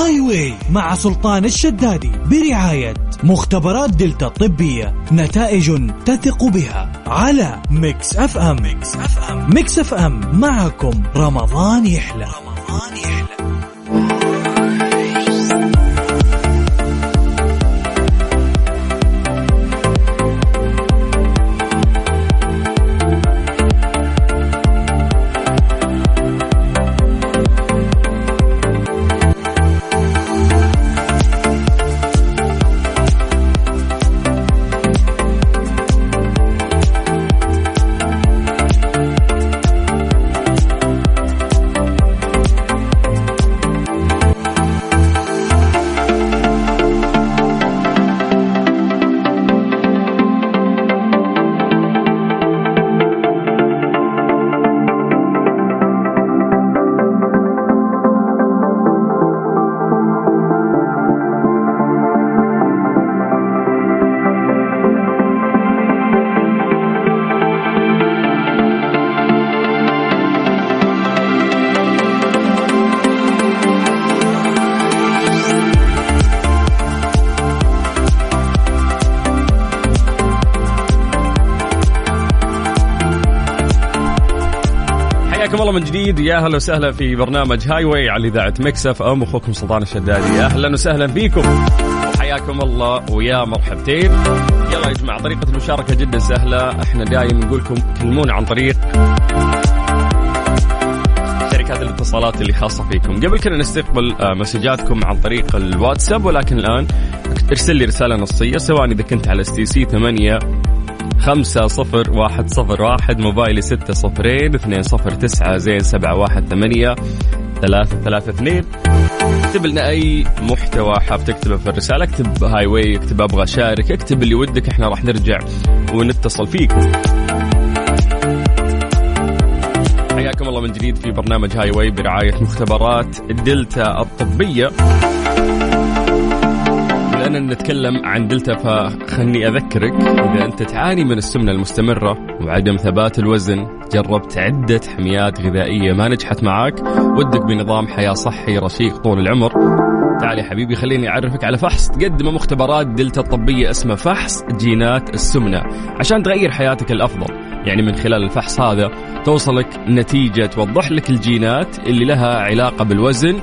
Highway مع سلطان الشدادي برعاية مختبرات دلتا الطبية نتائج تثق بها على Mix FM Mix FM Mix FM معكم رمضان يحلى. رمضان يحلى. حياكم الله من جديد. يا أهلا وسهلا في برنامج Highway على إذاعة Mix FM أخوكم سلطان الشدادي أهلا وسهلا فيكم حياكم الله ويا مرحبتين. يلا يا جماعة طريقة المشاركة جدا سهلة. إحنا دايم نقول لكم كلمونا عن طريق شركات الاتصالات اللي خاصة فيكم. قبل كنا نستقبل آه، مسجاتكم عن طريق الواتساب ولكن الآن ارسل لي رسالة نصية سواء إذا كنت على STC 8 خمسة صفر واحد صفر واحد موبايلي ستة صفرين اثنين صفر تسعة زين سبعة واحد ثمانية ثلاثة ثلاثة اثنين. اكتب لنا أي محتوى حاب تكتبه في الرسالة. اكتب Highway اكتب أبغى أشارك. اكتب اللي ودك إحنا راح نرجع ونتصل فيكم حياكم الله من جديد في برنامج Highway برعاية مختبرات الدلتا الطبية. لأننا نتكلم عن دلتا فخلني أذكرك. إذا أنت تعاني من السمنة المستمرة وعدم ثبات الوزن جربت عدة حميات غذائية ما نجحت معاك ودك بنظام حياة صحي رشيق طول العمر. تعال يا حبيبي خليني أعرفك على فحص. تقدم مختبرات دلتا الطبية اسمه فحص جينات السمنة عشان تغير حياتك الأفضل. يعني من خلال الفحص هذا توصلك نتيجة توضح لك الجينات اللي لها علاقة بالوزن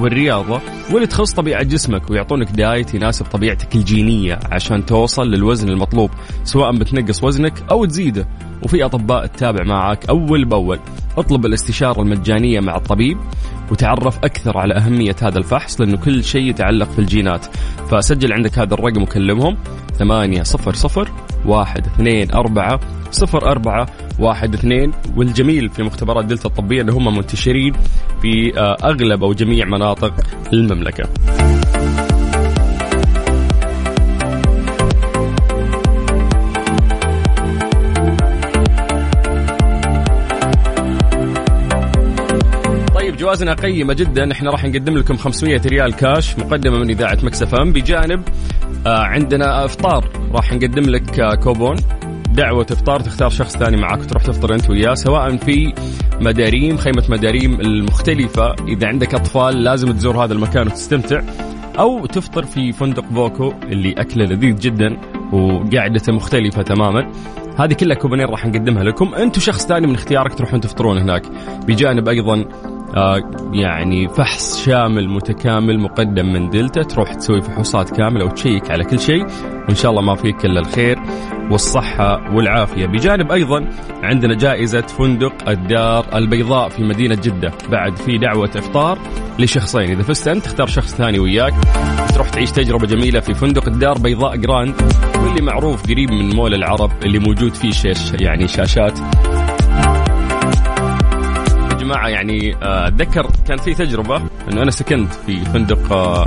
والرياضة واللي تخص طبيعة جسمك ويعطونك دايت يناسب طبيعتك الجينية عشان توصل للوزن المطلوب سواء بتنقص وزنك أو تزيده. وفي أطباء تتابع معك أول بأول. اطلب الاستشارة المجانية مع الطبيب وتعرف أكثر على أهمية هذا الفحص لأنه كل شيء يتعلق في الجينات فسجل عندك هذا الرقم وكلمهم. ثمانية صفر صفر واحد اثنين أربعة صفر أربعة واحد اثنين. والجميل في مختبرات دلتا الطبية أن هم منتشرين في آه، أغلب أو جميع مناطق المملكة. طيب جوائزنا قيمة جدا. إحنا راح نقدم لكم 500 ريال كاش مقدمة من إذاعة Mix FM. بجانب آه عندنا إفطار. راح نقدم لك آه كوبون. دعوة افطار تختار شخص ثاني معك وتروح تفطر أنت وياه سواء في مداريم خيمة مداريم المختلفة. إذا عندك أطفال لازم تزور هذا المكان وتستمتع. أو تفطر في فندق voco اللي أكله لذيذ جدا وقعدته مختلفة تماما. هذه كلها كوبونين راح نقدمها لكم. أنت وشخص ثاني من اختيارك تروحون تفطرون هناك. بجانب أيضا يعني فحص شامل متكامل مقدم من دلتا تروح تسوي فحوصات كاملة وتشيك على كل شيء وإن شاء الله ما فيك إلا الخير والصحة والعافية. بجانب أيضا عندنا جائزة فندق الدار البيضاء في مدينة جدة. بعد في دعوة إفطار لشخصين. إذا فزت أنت تختار شخص ثاني وياك. تروح تعيش تجربة جميلة في فندق الدار بيضاء جراند واللي معروف قريب من مول العرب اللي موجود فيه شاش يعني شاشات جماعة يعني آه، أتذكر كان في تجربة إنه أنا سكنت في فندق آه،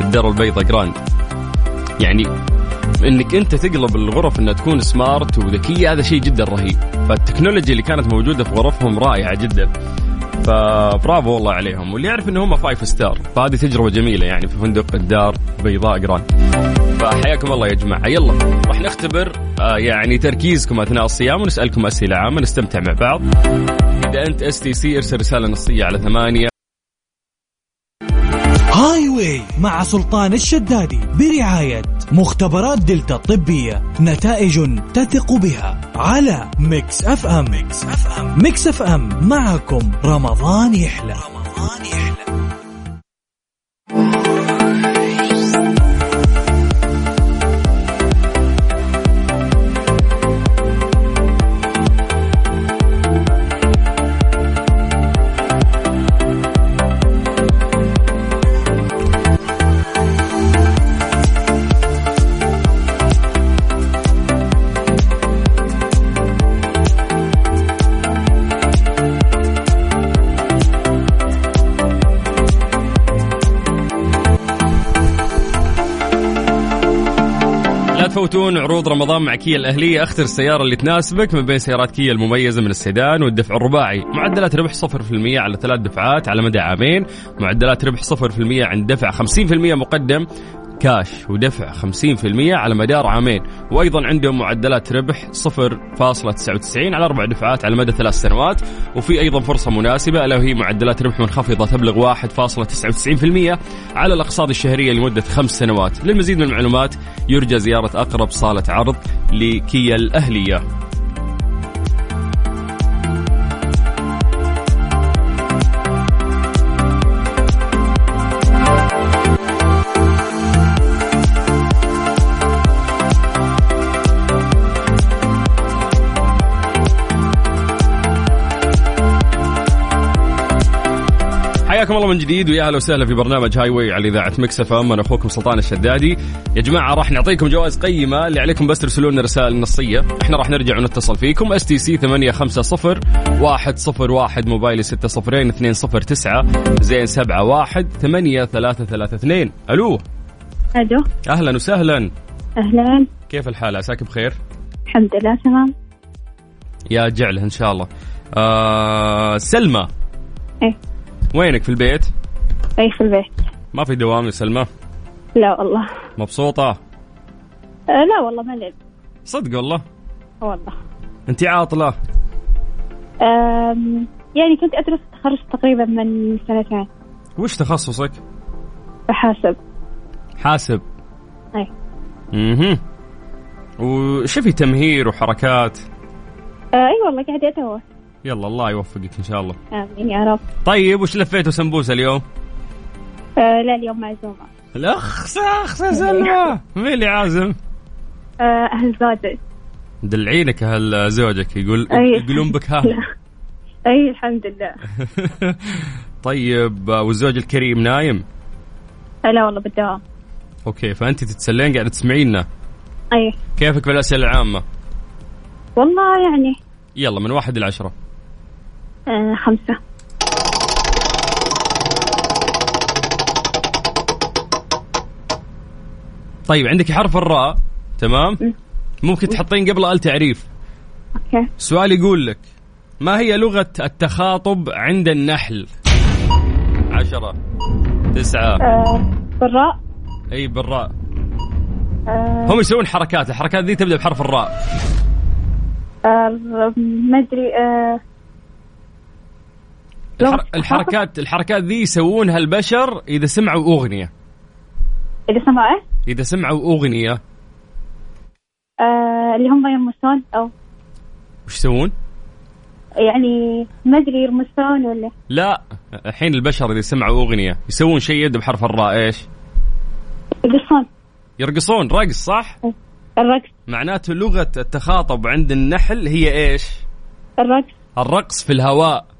الدار البيضاء Grand. يعني إنك أنت تقلب الغرف إنها تكون smart وذكية هذا شيء جدا رهيب. فالتكنولوجيا اللي كانت موجودة في غرفهم رائعة جدا. فبرافو والله عليهم. واللي يعرف ان هم five star فهذه تجربة جميلة يعني في فندق الدار بيضاء Grand. فحياكم الله يا جماعة. يلا راح نختبر آه يعني تركيزكم أثناء الصيام ونسألكم أسئلة عامة نستمتع مع بعض. إذا أنت STC ارسل رسالة نصية على ثمانية. Highway مع سلطان الشدادي برعاية مختبرات دلتا الطبية نتائج تثق بها على Mix FM Mix FM Mix FM معكم رمضان يحلى. رمضان يحلى. تفوتون عروض رمضان مع كيا الأهلية. أختر السيارة اللي تناسبك من بين سيارات كيا المميزة من السيدان والدفع الرباعي. معدلات ربح 0% على ثلاث دفعات على مدى عامين. معدلات ربح 0% عند دفع 50% مقدم. كاش ودفع 50% على مدار عامين. وأيضا عندهم معدلات ربح 0.99 على أربع دفعات على مدى ثلاث سنوات. وفي أيضا فرصة مناسبة الا وهي معدلات ربح منخفضة تبلغ 1.99% على الأقساط الشهرية لمدة خمس سنوات. للمزيد من المعلومات يرجى زيارة أقرب صالة عرض لكيا الأهلية. حياكم الله من جديد ويا أهلا وسهلا في برنامج Highway على إذاعة Mix FM أنا أخوكم سلطان الشدادي. يا جماعة راح نعطيكم جوائز قيمة اللي عليكم بس ترسلوا لنا رسائل نصية. إحنا راح نرجع ونتصل فيكم. STC 850 101 موبايلي 602 209 زين 71 8332 ألو. ألو. أهلا وسهلا. أهلا. كيف الحال؟ عساك بخير؟ الحمد لله تمام. يا جعله إن شاء الله. آه سلمى. إيه. وينك في البيت؟ أي في البيت. ما في دوام يا سلمى؟ لا والله. مبسوطة؟ أه لا والله ملل صدق والله؟ والله. انت عاطلة؟ أم يعني كنت أدرس تخرج تقريبا من سنتين. وش تخصصك؟ بحاسب حاسب. أي. أها وش في تمهير وحركات؟ أه أي والله قاعدة أدور. يلا الله يوفقك إن شاء الله. آمين يا رب. طيب وش لفيتوا سمبوسة اليوم؟ أه لا اليوم معزومة. الأخ يا سلمى. مين اللي عازم؟ أه أهل زوجي. دلعينك أهل زوجك يقول. يقولون بك ها. أي الحمد لله. طيب والزوج الكريم نايم؟ لا والله بالدوام. okay فأنت تتسلين قاعدة تسمعينا أي. كيفك بالأسئلة العامة؟ والله يعني. يلا من واحد إلى خمسة. طيب عندك حرف الراء. تمام. ممكن تحطين قبل آل تعريف. okay. السؤال يقول لك ما هي لغة التخاطب عند النحل؟ عشرة تسعة. أه بالراء. أي بالراء. أه. هم يسوون حركات الحركات ذي تبدأ بحرف الراء. أه ما أدري أه الحر... الحركات الحركات ذي يسوونها البشر إذا سمعوا أغنية اللي سمعوا إيه؟ إذا سمعوا أغنية أه اللي هم يرمسون أو وش يسوون؟ يعني ما أدري يرمسون ولا لا الحين البشر إذا سمعوا أغنية يسوون شيء يبدأ بحرف الراء إيش؟ يقصون يرقصون رقص صح؟ الرقص معناته لغة التخاطب عند النحل هي إيش؟ الرقص الرقص في الهواء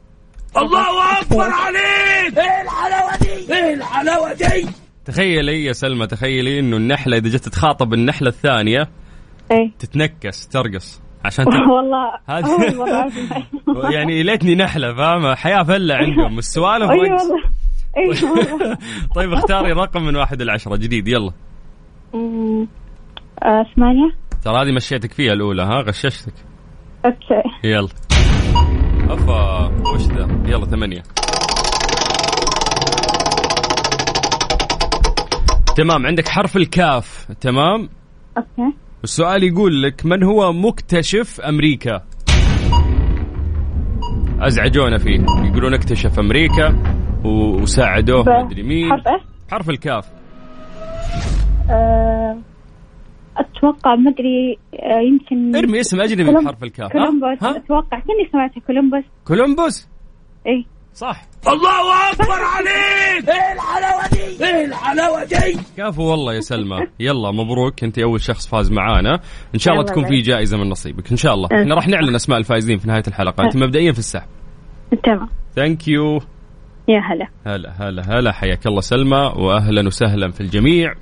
الله أكبر عليك! إيه الحلاوة دي؟ إيه الحلاوة دي؟ تخيلي يا سلمى تخيلي إنه النحلة إذا جت تتخاطب النحلة الثانية اي تتنكس ترقص. عشان ت... والله. أسمع. يعني ليتني نحلة فاهمة؟ حياة فلة عندهم. السوالف اي رقص والله. اي والله. طيب اختاري رقم من واحد العشرة جديد يلا. أمم، آه، ثمانية. ترى هذه مشيتك فيها الأولى ها؟ غششتك. أوكي. يلا. افا وش ذا؟ يلا ثمانية. تمام عندك حرف الكاف. تمام؟ أوكي. السؤال يقول لك من هو مكتشف أمريكا؟ أزعجونا فيه. يقولون اكتشف أمريكا و- وساعدوه مدري مين. حرف إيه؟ بحرف الكاف. آه، أتوقع ما أدري آه، يمكن ارمي اسم أجنبي كولوم- بحرف الكاف؟ كولومبوس. ها؟ أتوقع كني سمعت كولومبوس. كولومبوس؟ إيه صح. الله أكبر عليك! إيه الحلاوة دي؟ إيه الحلاوة دي؟ كفو والله يا سلمى. يلا مبروك. أنت أول شخص فاز معانا. إن شاء الله تكون في. جائزة من نصيبك. إن شاء الله. إن إحنا راح نعلن أسماء الفائزين في نهاية الحلقة. أنت مبدئيا في السحب. تمام. thank you يا هلا. هلا هلا هلا. حياك الله سلمى واهلا وسهلا في الجميع.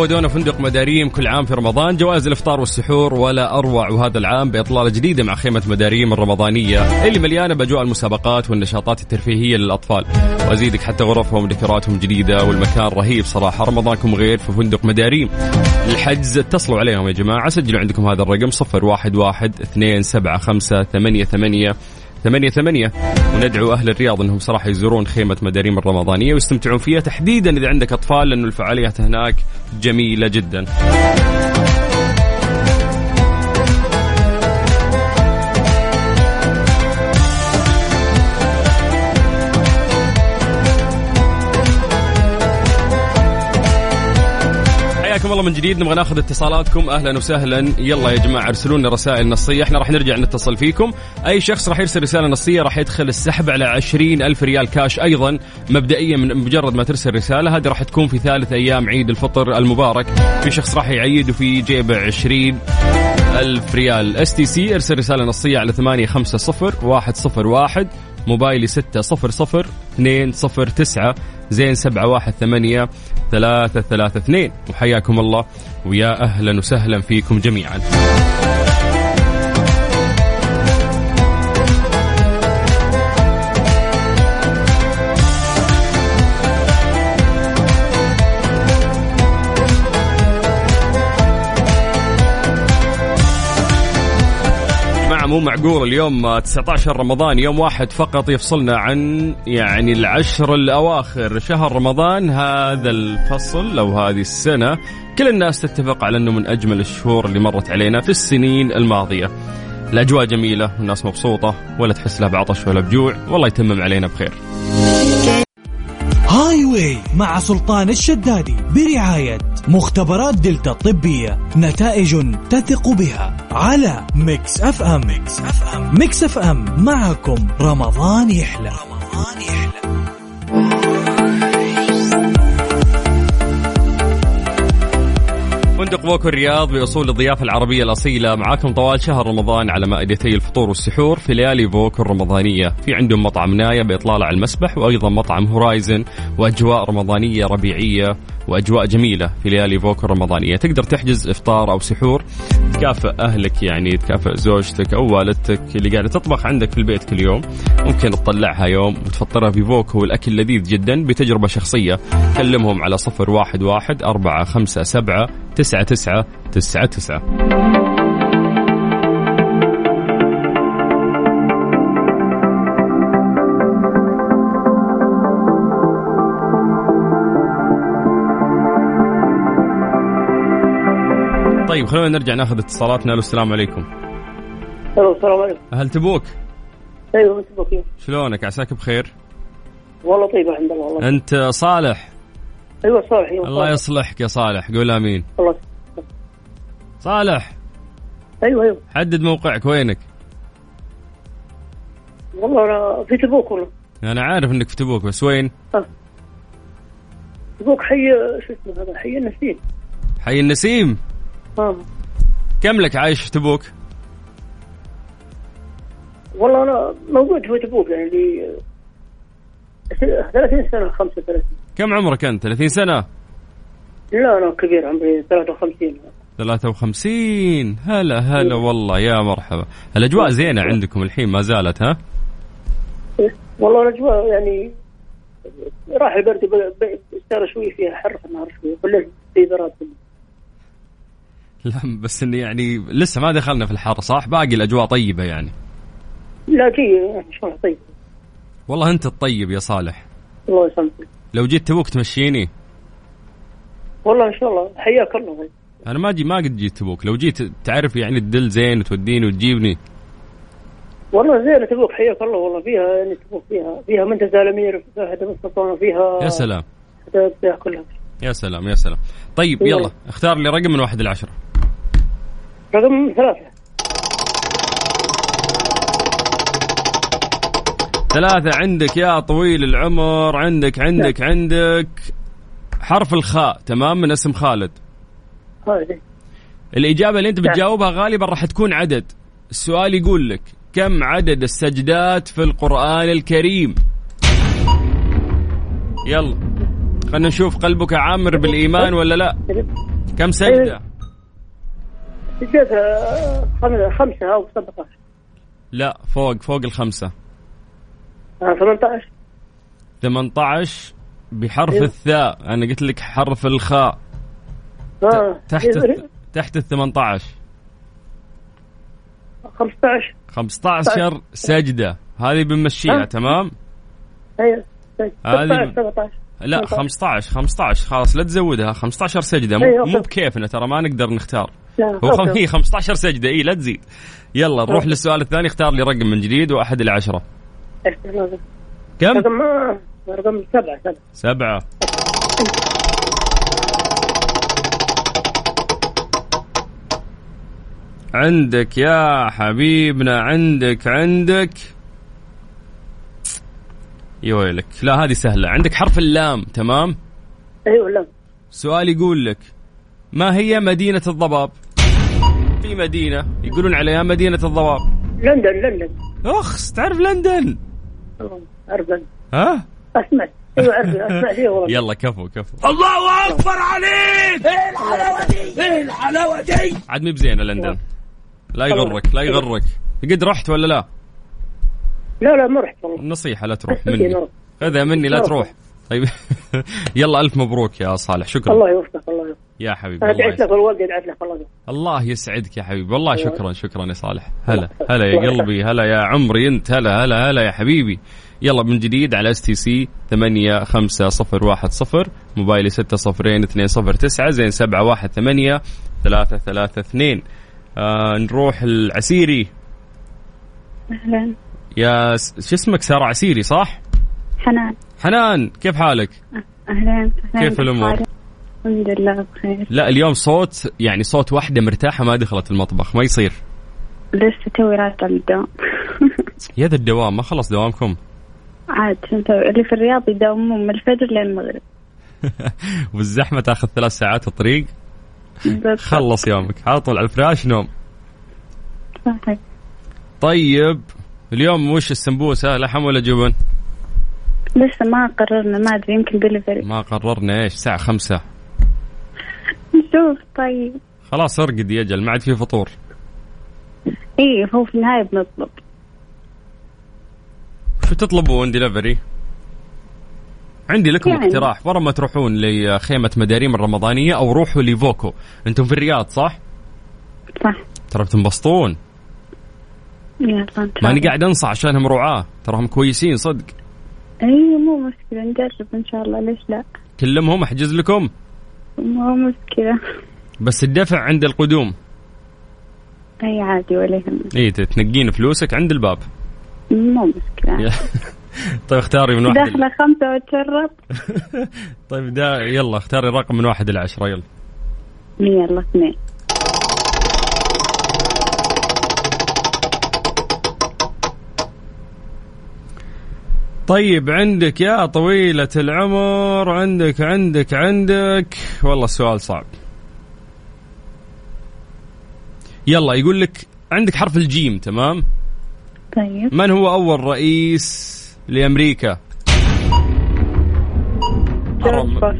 عودونا فندق مداريم كل عام في رمضان. جوائز الإفطار والسحور ولا أروع وهذا العام بإطلالة جديدة مع خيمة مداريم الرمضانية اللي مليانة بأجواء المسابقات والنشاطات الترفيهية للأطفال. وأزيدك حتى غرفهم وديكوراتهم جديدة والمكان رهيب صراحة. رمضانكم غير في فندق مداريم. الحجز اتصلوا عليهم يا جماعة. سجلوا عندكم هذا الرقم 011 275 88 ثمانية ثمانية. وندعو أهل الرياض أنهم صراحة يزورون خيمة مداريم الرمضانية ويستمتعون فيها تحديدا إذا عندك أطفال لأنه الفعاليات هناك جميلة جدا. الله من جديد نبغى ناخذ اتصالاتكم. أهلا وسهلا. يلا يا جماعة ارسلوا لنا رسائل نصية. إحنا راح نرجع نتصل فيكم. أي شخص راح يرسل رسالة نصية راح يدخل السحب على 20 ألف ريال كاش أيضا. مبدئيا من مجرد ما ترسل رسالة هذه راح تكون في ثالث أيام عيد الفطر المبارك. في شخص راح يعيد وفي جيبه 20 ألف ريال. اس تي سي ارسل رسالة نصية على 850 101 موبايلي 600 209 زين سبعة واحد ثمانية ثلاثة ثلاثة اثنين. وحياكم الله. ويا أهلا وسهلا فيكم جميعا. مو معقول اليوم آه، 19 رمضان يوم واحد فقط يفصلنا عن يعني العشر الأواخر. شهر رمضان هذا الفصل أو هذه السنة كل الناس تتفق على أنه من أجمل الشهور اللي مرت علينا في السنين الماضية. الأجواء جميلة والناس مبسوطة ولا تحس لها بعطش ولا بجوع والله يتمم علينا بخير. هاي واي مع سلطان الشدادي برعاية مختبرات دلتا الطبية نتائج تثق بها على ميكس أف أم. ميكس أف أم. ميكس أف أم. معكم رمضان يحلى. رمضان يحلى. فندق بوكو الرياض بأصول الضيافة العربية الأصيلة. معاكم طوال شهر رمضان على مائدتي الفطور والسحور في ليالي بوكو الرمضانية. في عندهم مطعم نايا بإطلالة على المسبح وأيضا مطعم هورايزن وأجواء رمضانية ربيعية وأجواء جميلة في ليالي بوكو الرمضانية. تقدر تحجز إفطار أو سحور تكافئ أهلك يعني تكافئ زوجتك أو والدتك اللي قاعدة تطبخ عندك في البيت كل يوم. ممكن تطلعها يوم وتفطرها بفوكو والأكل لذيذ جدا بتجربة شخصية. كلمهم على صفر واحد واحد أربعة خمسة سبعة تسعة تسعة تسعة تسعة طيب خلونا نرجع ناخذ اتصالاتنا. السلام عليكم. السلام عليكم. هل تبوك؟ أيوه بكير شلونك؟ عساك بخير؟ والله طيب الحمد لله والله. أنت صالح؟ أيوه صالح أيوه الله صالح. يصلحك يا صالح. قول آمين. الله صالح. أيوه أيوه. حدد موقعك وينك؟ والله أنا في تبوك والله. أنا عارف إنك في تبوك بس وين؟ تبوك حي شو اسمه هذا؟ حي النسيم. حي النسيم؟ آه. كم لك عايش في تبوك؟ والله أنا موجود في تبوك يعني لي 30 سنة 35 كم عمرك أنت؟ 30 سنة؟ لا أنا كبير عمري 53 53 هلا هلا والله يا مرحبا. الأجواء زينة عندكم الحين ما زالت ها؟ والله الأجواء يعني راح البرد صار شوي فيها حر في النهار شوي بالليل في براد لا بس إني يعني لسه ما دخلنا في الحر صح؟ باقي الأجواء طيبة يعني. لا ان شاء الله طيب؟ والله أنت الطيب يا صالح. الله يسلمك. لو جيت تبوك تمشيني. والله إن شاء الله حياك الله. أنا ما جي ما قد جيت تبوك. لو جيت تعرف يعني تدل زين وتوديني وتجيبني. والله زين تبوك حياك الله والله. فيها يعني تبوك فيها. فيها منتزه الامير فيها هدم السلطان فيها يا سلام. فيها كلها. يا سلام يا سلام. طيب يلا اختار لي رقم من واحد لعشرة رقم ثلاثة. ثلاثة عندك يا طويل العمر عندك عندك عندك. حرف الخاء تمام من اسم خالد. الإجابة اللي أنت بتجاوبها غالبا راح تكون عدد. السؤال يقول لك كم عدد السجدات في القرآن الكريم؟ يلا خلنا نشوف قلبك عامر بالإيمان ولا لا. كم سجدة؟ سجلتها خمسة أو 17 لا فوق فوق الخمسة. آه، 18 18 بحرف أيوه. الثاء. أنا قلت لك حرف الخاء. تحت تحت ال 18 15 15 سجدة. هذه بنمشيها ها؟ تمام؟ أيوه هذه 16 17 لا 15 15 خلاص لا تزودها. 15 سجدة. مو, أيوة، مو. بكيفنا ترى ما نقدر نختار. هو خم... هي 15 سجدة. اي لا تزيد. يلا نروح للسؤال الثاني. اختار لي رقم من جديد وأحد إلى عشرة كم؟ رقم رقم سبعة سبعة. سبعة. عندك يا حبيبنا عندك عندك. يا ويلك. لا هذه سهلة. عندك حرف اللام تمام؟ أيوه لا سؤال يقول لك ما هي مدينة الضباب؟ في مدينة يقولون عليها مدينة الضباب. لندن لندن. أخس تعرف لندن؟ اعرف لندن ها؟ أسمع. أيوه أسمع. فيها والله. يلا كفو كفو. الله أكبر عليك! إيه الحلاوة دي؟ إيه الحلاوة دي؟ عاد مي بزينة لندن. لا يغرك لا يغرك. قد رحت ولا لا؟ لا لا ما رحت والله. نصيحة لا تروح أكيد مني. خذها مني لا تروح. طيب. يلا ألف مبروك يا صالح. شكرا. الله يوفقك الله يوفقك. يا حبيبي أنا الله دعيت يسعدك. لك والوالد يدعي لك الله. الله يسعدك يا حبيبي. والله شكرا شكرا يا صالح. هلا هلا يا قلبي هلا يا عمري. انت هلا هلا هلا يا حبيبي. يلا من جديد على اس تي سي 8 5 0 1 0 موبايلي 6 0 2 0 9 زين 7 1 8 3 3 2 آه نروح العسيري أهلا يا س- شو اسمك سارة عسيري صح؟ حنان حنان كيف حالك؟ أهلا أهلا كيف الأمور؟ بخير. الحمد لله بخير لا اليوم صوت يعني صوت واحدة مرتاحة ما دخلت المطبخ ما يصير لسه توي راجعة من الدوام يا ذا الدوام ما خلص دوامكم عاد اللي في الرياض يداومون من الفجر للمغرب والزحمة تاخذ ثلاث ساعات الطريق. خلص يومك. على طول على الفراش نوم. صحيح. طيب اليوم وش السمبوسة؟ لحم ولا جبن؟ لسه ما قررنا ما أدري يمكن دليفري ما قررنا. إيش؟ الساعة خمسة. نشوف طيب. خلاص أرقد يا أجل ما عاد في فطور. إيه هو في النهاية بنطلب. شو تطلبون؟ دليفري؟ عندي لكم يعني. اقتراح. ورا ما تروحون لخيمة مداريم الرمضانية أو روحوا لفوكو. أنتم في الرياض صح؟ صح. ترى بتنبسطون. ماني. قاعد أنصح عشانهم رعاة. تراهم كويسين صدق. إيه مو مشكلة نجرب إن شاء الله. ليش لا؟ كلمهم أحجز لكم. مو مشكلة. بس الدفع عند القدوم. إي عادي ولا يهمك. إي تنقين فلوسك عند الباب. مو مشكلة. طيب اختاري من واحد داخلة خمسة واتشرب. طيب دا يلا اختاري رقم من واحد إلى عشرة يلا. يلا اثنين. طيب عندك يا طويلة العمر عندك عندك عندك. والله السؤال صعب. يلا يقول لك عندك حرف الجيم تمام؟ طيب. من هو أول رئيس لأمريكا جورج. بوش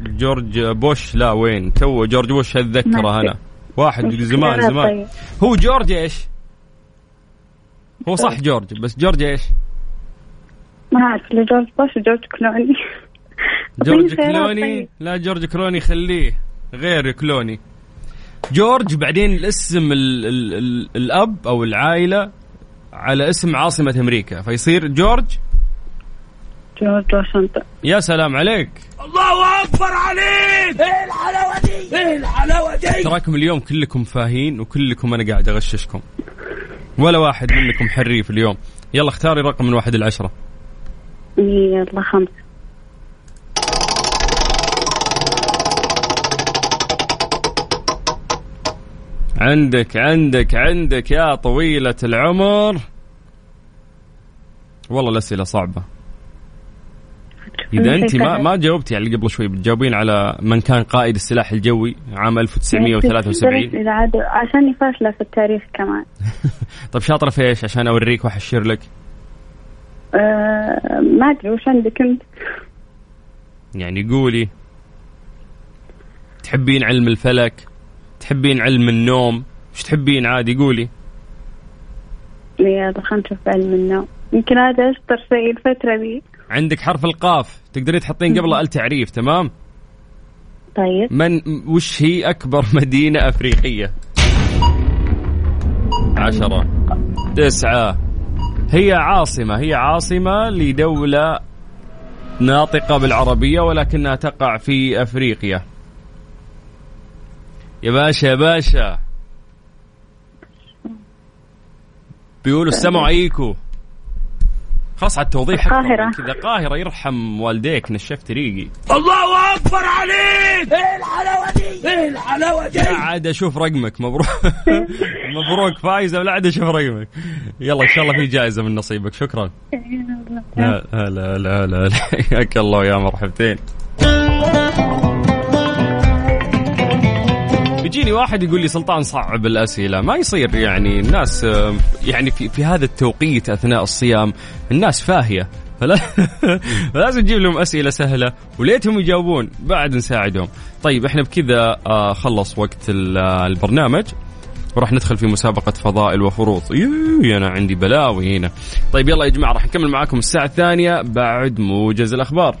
جورج بوش لا وين تو جورج بوش اتذكره أنا واحد زمان زمان طيب. هو جورج إيش؟ هو صح جورج بس جورج إيش؟ ما أعرف الا جورج بوش وجورج كلوني جورج كلوني طيب. لا جورج كلوني خليه غير كلوني جورج بعدين الاسم ال ال ال الأب أو العائلة على اسم عاصمة أمريكا فيصير جورج؟ جورج واشنطن. يا سلام عليك. الله أكبر عليك! إيه الحلاوة دي؟ إيه الحلاوة دي؟ تراكم اليوم كلكم فاهين وكلكم أنا قاعد أغششكم. ولا واحد منكم حريف اليوم. يلا اختاري رقم من واحد العشرة. يلا خمسة. عندك عندك عندك يا طويلة العمر. والله الأسئلة صعبة. إذا أنت ما ما جاوبتي على اللي قبل شوي بتجاوبين على من كان قائد السلاح الجوي عام 1973 إذا عاد عشاني فاشلة في التاريخ كمان. طيب شاطرة في إيش؟ عشان أوريك وأحشر لك. أه ما أدري وش عندك أنت. يعني قولي. تحبين علم الفلك؟ تحبين علم النوم؟ إيش تحبين عادي؟ قولي. يلا خلينا نشوف علم النوم. يمكن هذا أشطر شيء الفترة ذي عندك حرف القاف. تقدري تحطين قبله التعريف تمام؟ طيب. من وش هي أكبر مدينة أفريقية؟ عشرة. تسعة. هي عاصمة. هي عاصمة لدولة ناطقة بالعربية ولكنها تقع في أفريقيا. يا باشا يا باشا. بيقولوا السمع ايكو خلاص على التوضيح القاهرة. كذا القاهرة يرحم والديك نشفت ريقي الله أكبر عليك! إيه الحلاوة دي؟ إيه الحلاوة دي؟ لا عاد أشوف رقمك مبروك. مبروك فايزة ولا عاد أشوف رقمك. يلا إن شاء الله في جائزة من نصيبك. شكرا. لا لا لا لا. حياك الله يا مرحبتين. بيجيني واحد يقول لي سلطان صعب الأسئلة. ما يصير يعني الناس يعني في في هذا التوقيت أثناء الصيام الناس فاهية. فلا فلازم نجيب لهم أسئلة سهلة وليتهم يجاوبون بعد نساعدهم. طيب إحنا بكذا آه، خلص وقت آه، البرنامج. وراح ندخل في مسابقة فضائل وفروض. أنا عندي بلاوي هنا. طيب يلا يا جماعة راح نكمل معاكم الساعة الثانية بعد موجز الأخبار.